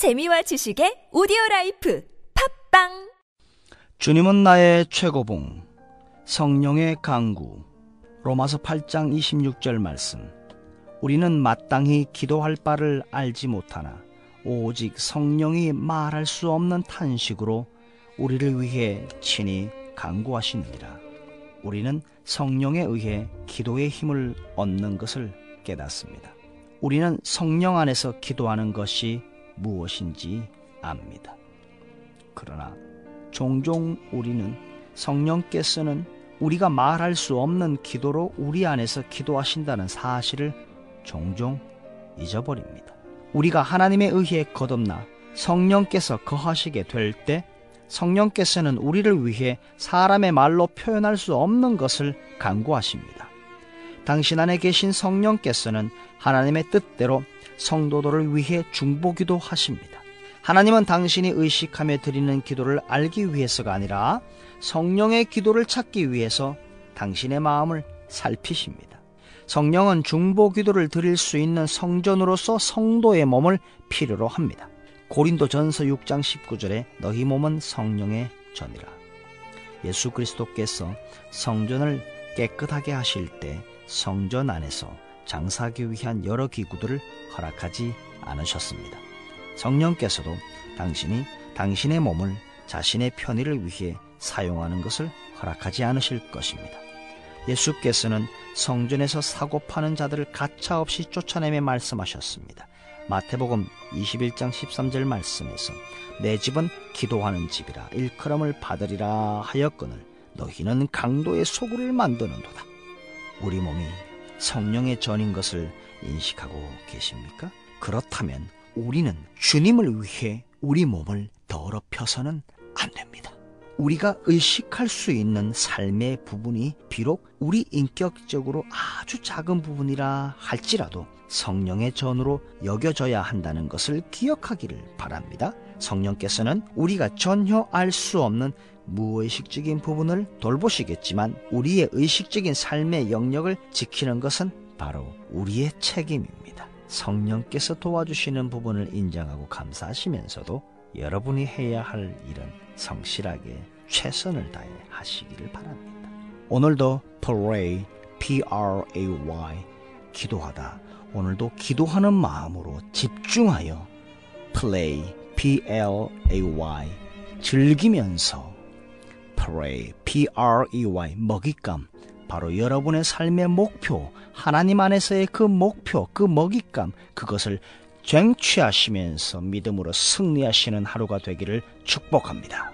재미와 지식의 오디오 life 팟빵 주님은 나의 최고봉, 성령의 간구, 로마서 8장 26절 말씀. 우리는 마땅히 기도할 바를 알지 못하나 오직 성령이 말할 수 없는 탄식으로 우리를 위해 친히 간구하시느니라. 우리는 성령에 의해 기도의 힘을 얻는 것을 깨닫습니다. 우리는 성령 안에서 기도하는 것이 무엇인지 압니다. 그러나 종종 우리는 성령께서는 우리가 말할 수 없는 기도로 우리 안에서 기도하신다는 사실을 종종 잊어버립니다. 우리가 하나님에 의해 거듭나 성령께서 거하시게 될 때 성령께서는 우리를 위해 사람의 말로 표현할 수 없는 것을 강구하십니다. 당신 안에 계신 성령께서는 하나님의 뜻대로 성도들을 위해 중보기도 하십니다. 하나님은 당신이 의식하며 드리는 기도를 알기 위해서가 아니라 성령의 기도를 찾기 위해서 당신의 마음을 살피십니다. 성령은 중보 기도를 드릴 수 있는 성전으로서 성도의 몸을 필요로 합니다. 고린도 전서 6장 19절에 너희 몸은 성령의 전이라. 예수 그리스도께서 성전을 깨끗하게 하실 때 성전 안에서 장사하기 위한 여러 기구들을 허락하지 않으셨습니다. 성령께서도 당신이 당신의 몸을 자신의 편의를 위해 사용하는 것을 허락하지 않으실 것입니다. 예수께서는 성전에서 사고 파는 자들을 가차없이 쫓아내며 말씀하셨습니다. 마태복음 21장 13절 말씀에서 내 집은 기도하는 집이라 일컬음을 받으리라 하였거늘 너희는 강도의 소굴을 만드는도다. 우리 몸이 성령의 전인 것을 인식하고 계십니까? 그렇다면 우리는 주님을 위해 우리 몸을 더럽혀서는 안 됩니다. 우리가 의식할 수 있는 삶의 부분이 비록 우리 인격적으로 아주 작은 부분이라 할지라도 성령의 전으로 여겨져야 한다는 것을 기억하기를 바랍니다. 성령께서는 우리가 전혀 알 수 없는 무의식적인 부분을 돌보시겠지만 우리의 의식적인 삶의 영역을 지키는 것은 바로 우리의 책임입니다. 성령께서 도와주시는 부분을 인정하고 감사하시면서도 여러분이 해야 할 일은 성실하게 최선을 다해 하시기를 바랍니다. 오늘도 pray, P-R-A-Y, 기도하다. 오늘도 기도하는 마음으로 집중하여 play, P-L-A-Y, 즐기면서 pray, P-R-E-Y, 먹잇감. 바로 여러분의 삶의 목표, 하나님 안에서의 그 목표, 그 먹잇감, 그것을 쟁취하시면서 믿음으로 승리하시는 하루가 되기를 축복합니다.